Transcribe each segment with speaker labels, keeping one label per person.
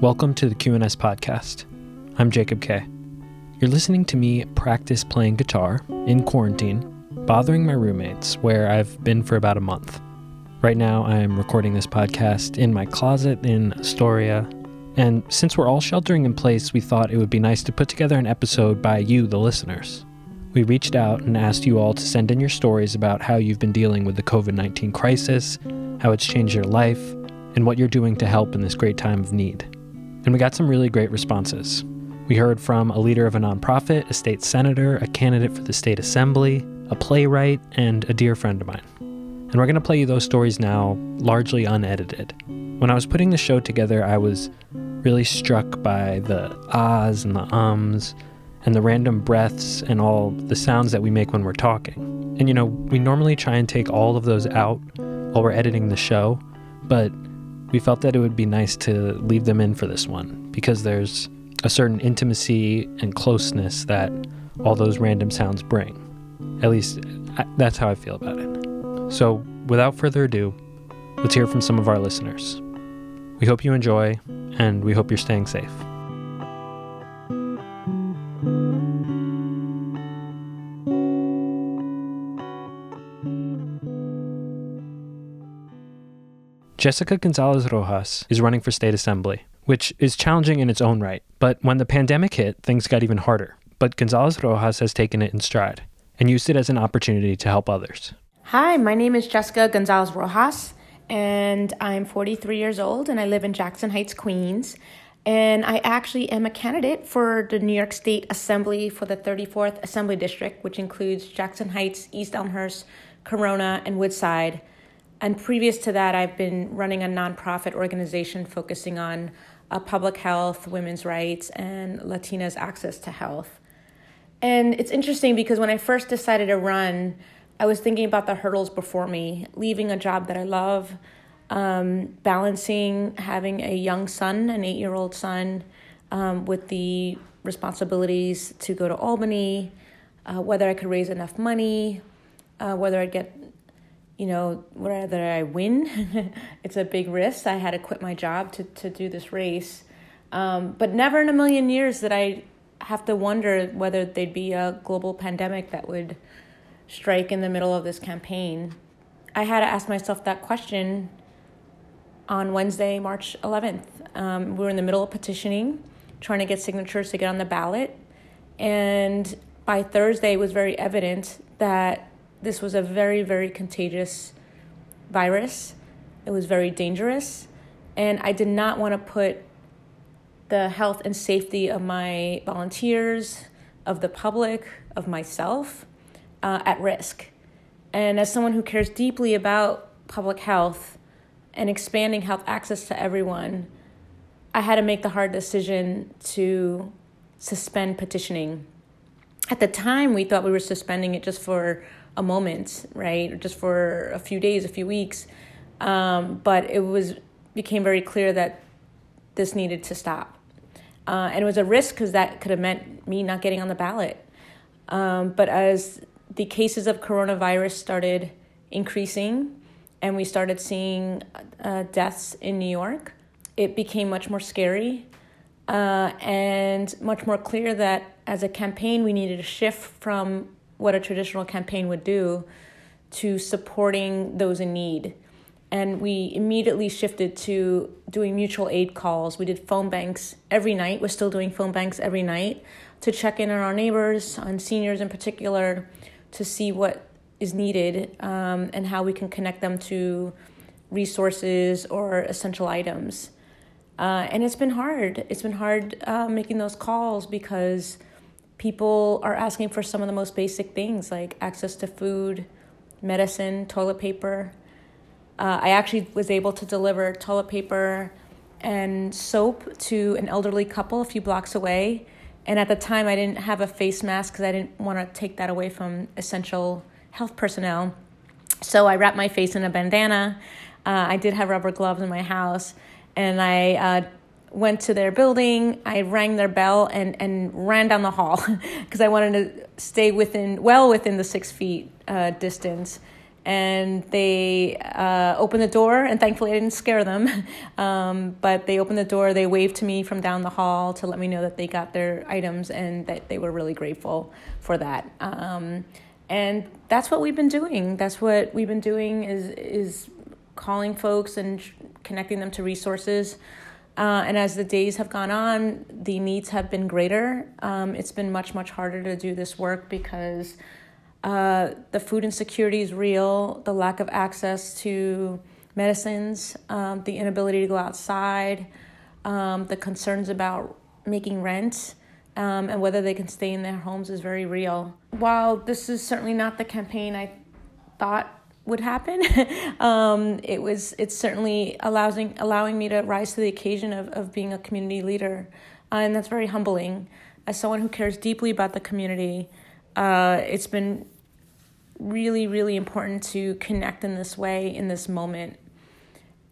Speaker 1: Welcome to the QNS podcast. I'm Jacob Kaye. You're listening to me practice playing guitar in quarantine, bothering my roommates, where I've been for about a month. Right now, I am recording this podcast in my closet in Astoria. And since we're all sheltering in place, we thought it would be nice to put together an episode by you, the listeners. We reached out and asked you all to send in your stories about how you've been dealing with the COVID 19 crisis, how it's changed your life, and what you're doing to help in this great time of need. And we got some really great responses. We heard from a leader of a nonprofit, a state senator, a candidate for the state assembly, a playwright, and a dear friend of mine. And we're going to play you those stories now, largely unedited. When I was putting the show together, I was really struck by the ahs and the ums and the random breaths and all the sounds that we make when we're talking. And you know, we normally try and take all of those out while we're editing the show, but we felt that it would be nice to leave them in for this one because there's a certain intimacy and closeness that all those random sounds bring. At least that's how I feel about it. So, without further ado, let's hear from some of our listeners. We hope you enjoy, and we hope you're staying safe. Jessica Gonzalez Rojas is running for state assembly which is challenging in its own right. But when the pandemic hit, things got even harder. But Gonzalez Rojas has taken it in stride and used it as an opportunity to help others.
Speaker 2: Hi, my name is Jessica Gonzalez Rojas, and I'm 43 years old, and I live in Jackson Heights, Queens. And I actually am a candidate for the New York State Assembly for the 34th Assembly District, which includes Jackson Heights, East Elmhurst, Corona, and Woodside. And previous to that, I've been running a nonprofit organization focusing on uh, public health, women's rights, and Latinas' access to health. And it's interesting because when I first decided to run, I was thinking about the hurdles before me leaving a job that I love, um, balancing having a young son, an eight year old son, um, with the responsibilities to go to Albany, uh, whether I could raise enough money, uh, whether I'd get you know, whether I win, it's a big risk. I had to quit my job to, to do this race. Um, but never in a million years did I have to wonder whether there'd be a global pandemic that would strike in the middle of this campaign. I had to ask myself that question on Wednesday, March 11th. Um, we were in the middle of petitioning, trying to get signatures to get on the ballot. And by Thursday, it was very evident that this was a very, very contagious virus. It was very dangerous. And I did not want to put the health and safety of my volunteers, of the public, of myself uh, at risk. And as someone who cares deeply about public health and expanding health access to everyone, I had to make the hard decision to suspend petitioning. At the time, we thought we were suspending it just for a moment, right? Just for a few days, a few weeks. Um, but it was became very clear that this needed to stop. Uh, and it was a risk because that could have meant me not getting on the ballot. Um, but as the cases of coronavirus started increasing and we started seeing uh, deaths in New York, it became much more scary uh, and much more clear that as a campaign we needed to shift from what a traditional campaign would do to supporting those in need. And we immediately shifted to doing mutual aid calls. We did phone banks every night. We're still doing phone banks every night to check in on our neighbors, on seniors in particular, to see what is needed um, and how we can connect them to resources or essential items. Uh, and it's been hard. It's been hard uh, making those calls because people are asking for some of the most basic things like access to food, medicine, toilet paper. Uh, I actually was able to deliver toilet paper and soap to an elderly couple a few blocks away. And at the time, I didn't have a face mask because I didn't want to take that away from essential health personnel. So I wrapped my face in a bandana. Uh, I did have rubber gloves in my house, and I uh, went to their building. I rang their bell and, and ran down the hall because I wanted to stay within, well within the six feet uh, distance. And they uh, opened the door, and thankfully I didn't scare them. Um, but they opened the door, they waved to me from down the hall to let me know that they got their items and that they were really grateful for that. Um, and that's what we've been doing. That's what we've been doing is is calling folks and connecting them to resources. Uh, and as the days have gone on, the needs have been greater. Um, it's been much, much harder to do this work because uh, the food insecurity is real, the lack of access to medicines, um, the inability to go outside, um, the concerns about making rent, um, and whether they can stay in their homes is very real. While this is certainly not the campaign I thought would happen. um, it was it's certainly allowing allowing me to rise to the occasion of, of being a community leader, uh, and that's very humbling. As someone who cares deeply about the community, uh, it's been really really important to connect in this way in this moment.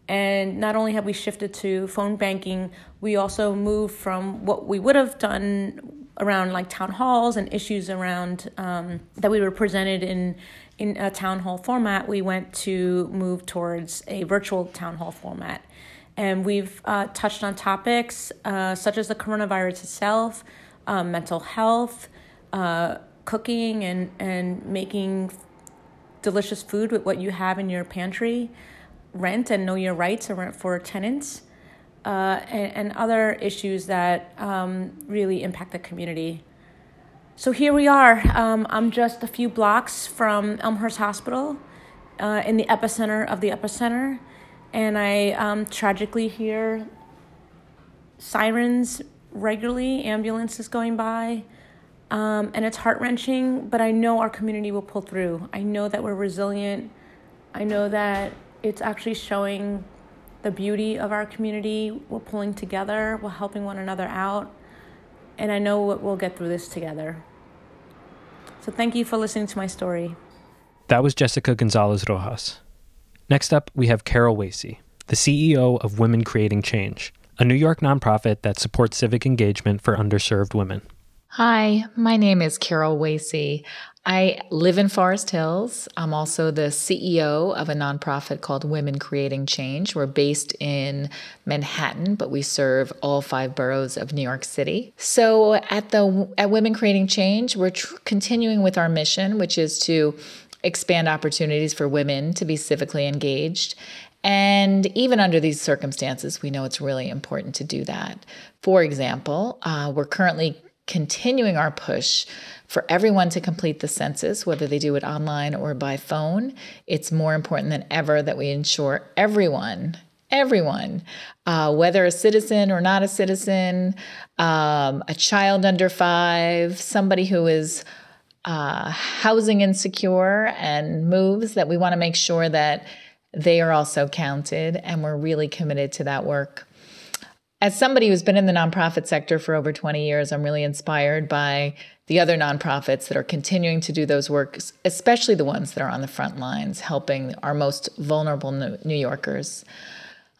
Speaker 2: And not only have we shifted to phone banking, we also moved from what we would have done around like town halls and issues around um, that we were presented in in a town hall format, we went to move towards a virtual town hall format. And we've uh, touched on topics uh, such as the coronavirus itself, um, mental health, uh, cooking, and, and making delicious food with what you have in your pantry, rent and know your rights for tenants, uh, and, and other issues that um, really impact the community. So here we are. Um, I'm just a few blocks from Elmhurst Hospital uh, in the epicenter of the epicenter. And I um, tragically hear sirens regularly, ambulances going by. Um, and it's heart wrenching, but I know our community will pull through. I know that we're resilient. I know that it's actually showing the beauty of our community. We're pulling together, we're helping one another out and I know we'll get through this together. So thank you for listening to my story.
Speaker 1: That was Jessica Gonzalez Rojas. Next up, we have Carol Wasey, the CEO of Women Creating Change, a New York nonprofit that supports civic engagement for underserved women.
Speaker 3: Hi, my name is Carol Wasey. I live in Forest Hills. I'm also the CEO of a nonprofit called Women Creating Change. We're based in Manhattan, but we serve all five boroughs of New York City. So at the at Women Creating Change, we're tr- continuing with our mission, which is to expand opportunities for women to be civically engaged. And even under these circumstances, we know it's really important to do that. For example, uh, we're currently continuing our push for everyone to complete the census, whether they do it online or by phone. It's more important than ever that we ensure everyone, everyone, uh, whether a citizen or not a citizen, um, a child under five, somebody who is uh, housing insecure and moves, that we want to make sure that they are also counted. And we're really committed to that work as somebody who's been in the nonprofit sector for over 20 years, I'm really inspired by the other nonprofits that are continuing to do those works, especially the ones that are on the front lines, helping our most vulnerable New Yorkers.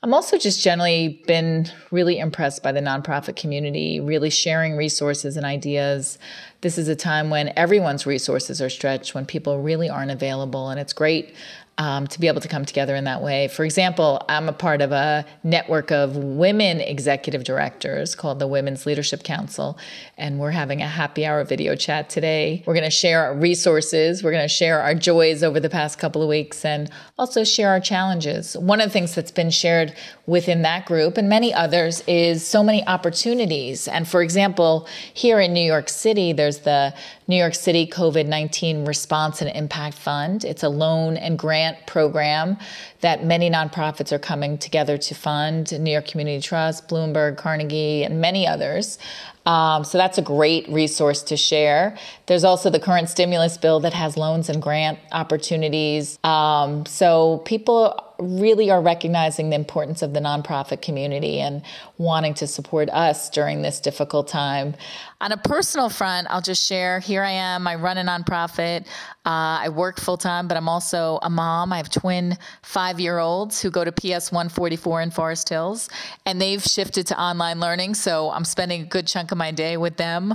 Speaker 3: I'm also just generally been really impressed by the nonprofit community, really sharing resources and ideas. This is a time when everyone's resources are stretched, when people really aren't available, and it's great um, to be able to come together in that way. For example, I'm a part of a network of women executive directors called the Women's Leadership Council, and we're having a happy hour video chat today. We're going to share our resources, we're going to share our joys over the past couple of weeks, and also share our challenges. One of the things that's been shared within that group and many others is so many opportunities. And for example, here in New York City, there's the New York City COVID 19 Response and Impact Fund. It's a loan and grant program that many nonprofits are coming together to fund New York Community Trust, Bloomberg, Carnegie, and many others. Um, so that's a great resource to share. There's also the current stimulus bill that has loans and grant opportunities. Um, so people really are recognizing the importance of the nonprofit community and wanting to support us during this difficult time. On a personal front, I'll just share here I am. I run a nonprofit. Uh, I work full time, but I'm also a mom. I have twin five year olds who go to PS 144 in Forest Hills, and they've shifted to online learning. So I'm spending a good chunk of my day with them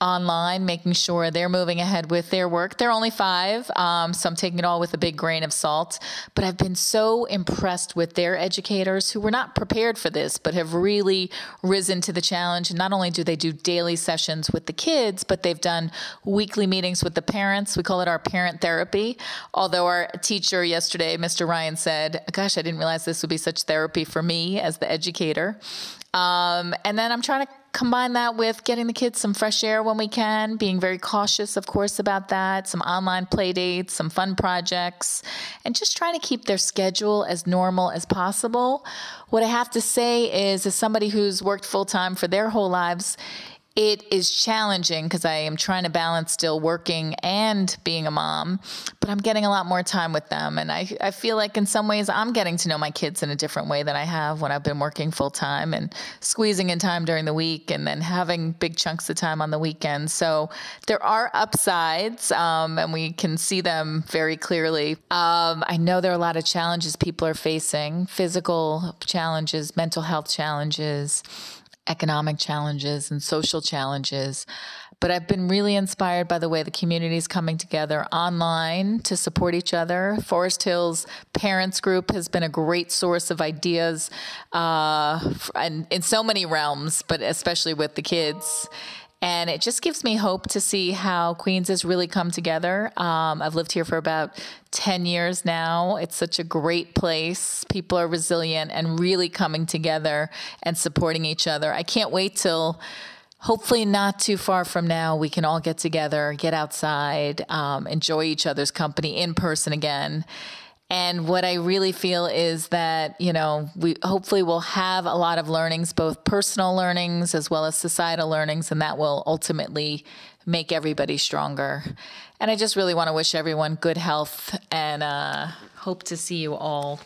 Speaker 3: online, making sure they're moving ahead with their work. They're only five, um, so I'm taking it all with a big grain of salt. But I've been so impressed with their educators who were not prepared for this, but have really risen to the challenge. And not only do they do daily sessions with the kids, but they've done weekly meetings with the parents. We call it our parent therapy. Although our teacher yesterday, Mr. Ryan, said, Gosh, I didn't realize this would be such therapy for me as the educator. Um, and then I'm trying to combine that with getting the kids some fresh air when we can, being very cautious, of course, about that, some online play dates, some fun projects, and just trying to keep their schedule as normal as possible. What I have to say is, as somebody who's worked full time for their whole lives, it is challenging because I am trying to balance still working and being a mom, but I'm getting a lot more time with them. And I, I feel like in some ways I'm getting to know my kids in a different way than I have when I've been working full time and squeezing in time during the week and then having big chunks of time on the weekend. So there are upsides, um, and we can see them very clearly. Um, I know there are a lot of challenges people are facing physical challenges, mental health challenges economic challenges and social challenges. But I've been really inspired by the way the community is coming together online to support each other. Forest Hills Parents Group has been a great source of ideas uh, in, in so many realms, but especially with the kids. And it just gives me hope to see how Queens has really come together. Um, I've lived here for about 10 years now. It's such a great place. People are resilient and really coming together and supporting each other. I can't wait till hopefully not too far from now we can all get together get outside um, enjoy each other's company in person again and what I really feel is that, you know, we hopefully will have a lot of learnings, both personal learnings as well as societal learnings, and that will ultimately make everybody stronger. And I just really want to wish everyone good health and uh, hope to see you all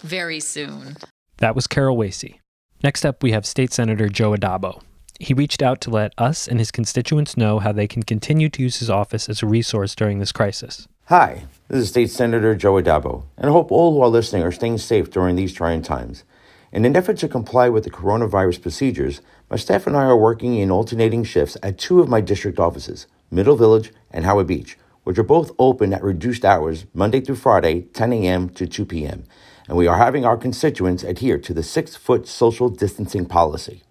Speaker 3: very soon.
Speaker 1: That was Carol Wasey. Next up, we have State Senator Joe Addabbo. He reached out to let us and his constituents know how they can continue to use his office as a resource during this crisis.
Speaker 4: Hi, this is State Senator Joe Addabbo, and I hope all who are listening are staying safe during these trying times. In an effort to comply with the coronavirus procedures, my staff and I are working in alternating shifts at two of my district offices, Middle Village and Howard Beach, which are both open at reduced hours Monday through Friday, 10 a.m. to 2 p.m., and we are having our constituents adhere to the six foot social distancing policy.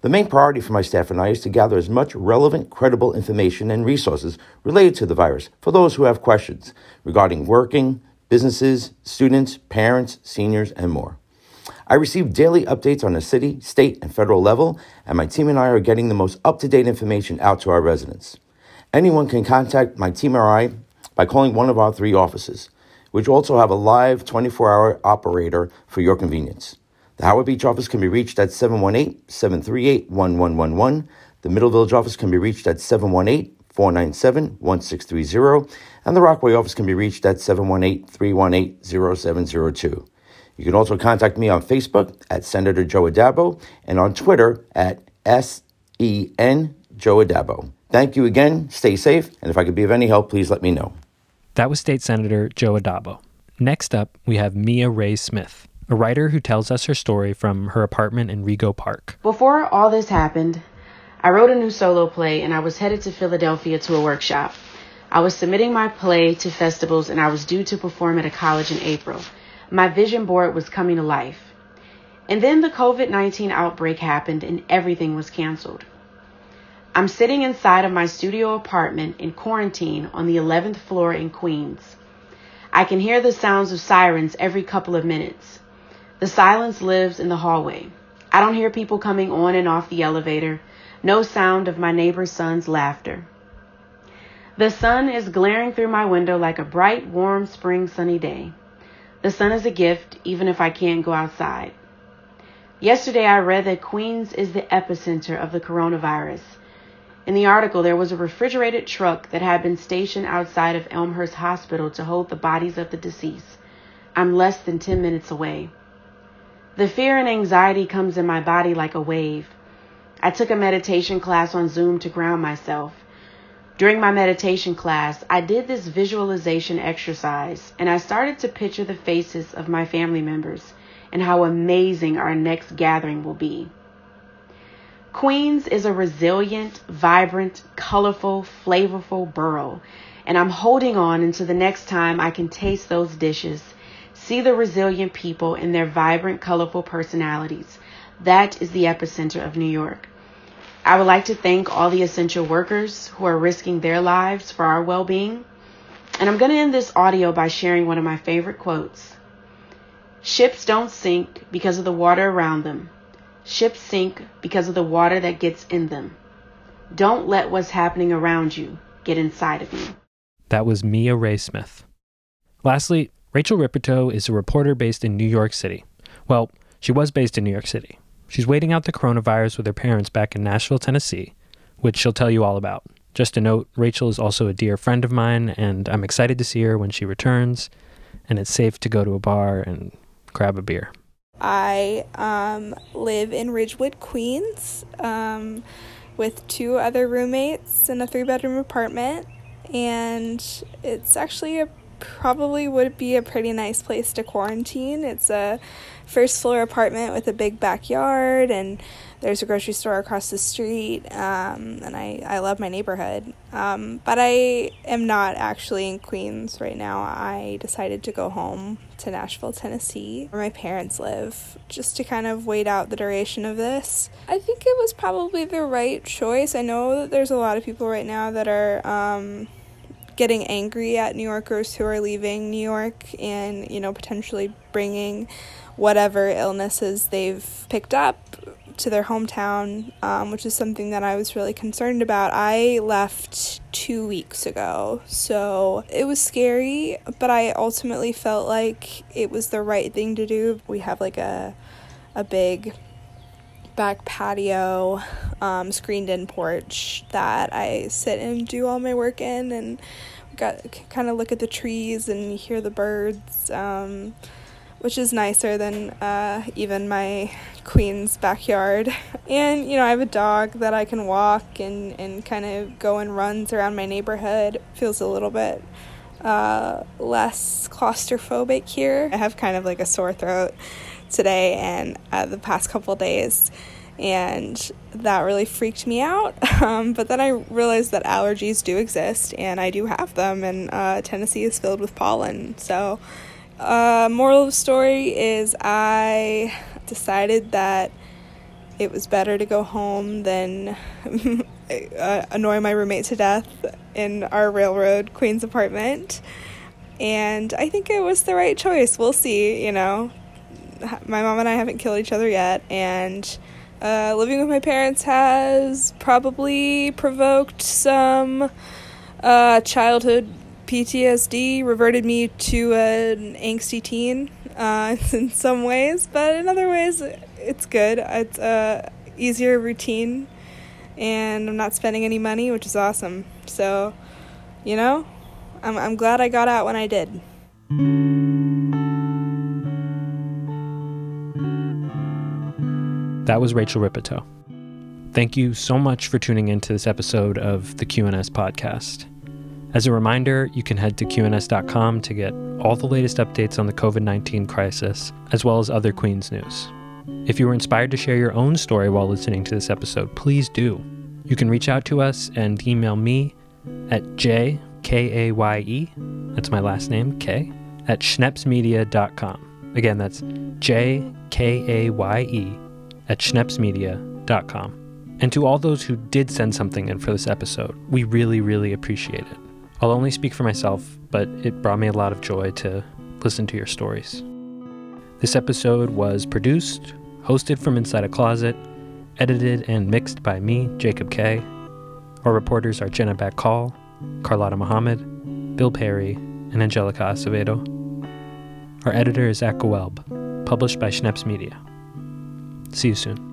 Speaker 4: The main priority for my staff and I is to gather as much relevant, credible information and resources related to the virus for those who have questions regarding working, businesses, students, parents, seniors, and more. I receive daily updates on the city, state, and federal level, and my team and I are getting the most up to date information out to our residents. Anyone can contact my team or I by calling one of our three offices, which also have a live 24 hour operator for your convenience. The Howard Beach office can be reached at 718 738 1111. The Middle Village office can be reached at 718 497 1630. And the Rockaway office can be reached at 718 318 0702. You can also contact me on Facebook at Senator Joe Addabbo and on Twitter at S-E-N Joe Addabbo. Thank you again. Stay safe. And if I could be of any help, please let me know.
Speaker 1: That was State Senator Joe Addabbo. Next up, we have Mia Ray Smith a writer who tells us her story from her apartment in Rego Park.
Speaker 5: Before all this happened, I wrote a new solo play and I was headed to Philadelphia to a workshop. I was submitting my play to festivals and I was due to perform at a college in April. My vision board was coming to life. And then the COVID 19 outbreak happened and everything was canceled. I'm sitting inside of my studio apartment in quarantine on the 11th floor in Queens. I can hear the sounds of sirens every couple of minutes. The silence lives in the hallway. I don't hear people coming on and off the elevator, no sound of my neighbor's son's laughter. The sun is glaring through my window like a bright, warm spring sunny day. The sun is a gift, even if I can't go outside. Yesterday, I read that Queens is the epicenter of the coronavirus. In the article, there was a refrigerated truck that had been stationed outside of Elmhurst Hospital to hold the bodies of the deceased. I'm less than 10 minutes away. The fear and anxiety comes in my body like a wave. I took a meditation class on Zoom to ground myself. During my meditation class, I did this visualization exercise and I started to picture the faces of my family members and how amazing our next gathering will be. Queens is a resilient, vibrant, colorful, flavorful borough, and I'm holding on until the next time I can taste those dishes, see the resilient people and their vibrant, colorful personalities. That is the epicenter of New York. I would like to thank all the essential workers who are risking their lives for our well being. And I'm going to end this audio by sharing one of my favorite quotes. Ships don't sink because of the water around them. Ships sink because of the water that gets in them. Don't let what's happening around you get inside of you.
Speaker 1: That was Mia Ray Smith. Lastly, Rachel Ripito is a reporter based in New York City. Well, she was based in New York City. She's waiting out the coronavirus with her parents back in Nashville, Tennessee, which she'll tell you all about. Just a note Rachel is also a dear friend of mine, and I'm excited to see her when she returns, and it's safe to go to a bar and grab a beer.
Speaker 6: I um, live in Ridgewood, Queens, um, with two other roommates in a three bedroom apartment, and it's actually a probably would be a pretty nice place to quarantine. It's a first floor apartment with a big backyard and there's a grocery store across the street um, and I, I love my neighborhood. Um, but i am not actually in queens right now. I decided to go home to nashville tennessee where my parents live just to kind of wait out the duration of this. I think it was probably the right choice. I know that there's a lot of people right now that are um, getting angry at new yorkers who are leaving new york and you know potentially bringing whatever illnesses they've picked up to their hometown, um, which is something that I was really concerned about. I left two weeks ago, so it was scary, but I ultimately felt like it was the right thing to do. We have like a a big back patio, um, screened in porch that I sit and do all my work in, and got kind of look at the trees and hear the birds. Um, which is nicer than uh, even my queen's backyard. And, you know, I have a dog that I can walk and, and kind of go and runs around my neighborhood. Feels a little bit uh, less claustrophobic here. I have kind of like a sore throat today and uh, the past couple days. And that really freaked me out. Um, but then I realized that allergies do exist and I do have them, and uh, Tennessee is filled with pollen. So, uh, moral of the story is I decided that it was better to go home than uh, annoy my roommate to death in our railroad Queens apartment. And I think it was the right choice. We'll see, you know. My mom and I haven't killed each other yet, and uh, living with my parents has probably provoked some uh, childhood PTSD reverted me to an angsty teen uh, in some ways, but in other ways, it's good. It's a easier routine, and I'm not spending any money, which is awesome. So, you know, I'm I'm glad I got out when I did.
Speaker 1: That was Rachel Ripito. Thank you so much for tuning into this episode of the QNS podcast. As a reminder, you can head to QNS.com to get all the latest updates on the COVID 19 crisis, as well as other Queens news. If you were inspired to share your own story while listening to this episode, please do. You can reach out to us and email me at jkaye, that's my last name, K, at schnepsmedia.com. Again, that's J K A Y E at schnepsmedia.com. And to all those who did send something in for this episode, we really, really appreciate it. I'll only speak for myself, but it brought me a lot of joy to listen to your stories. This episode was produced, hosted from inside a closet, edited and mixed by me, Jacob Kaye. Our reporters are Jenna Bagcal, Carlotta Mohamed, Bill Parry, and Angelica Acevedo. Our editor is Zach Gewelb, published by Schneps Media. See you soon.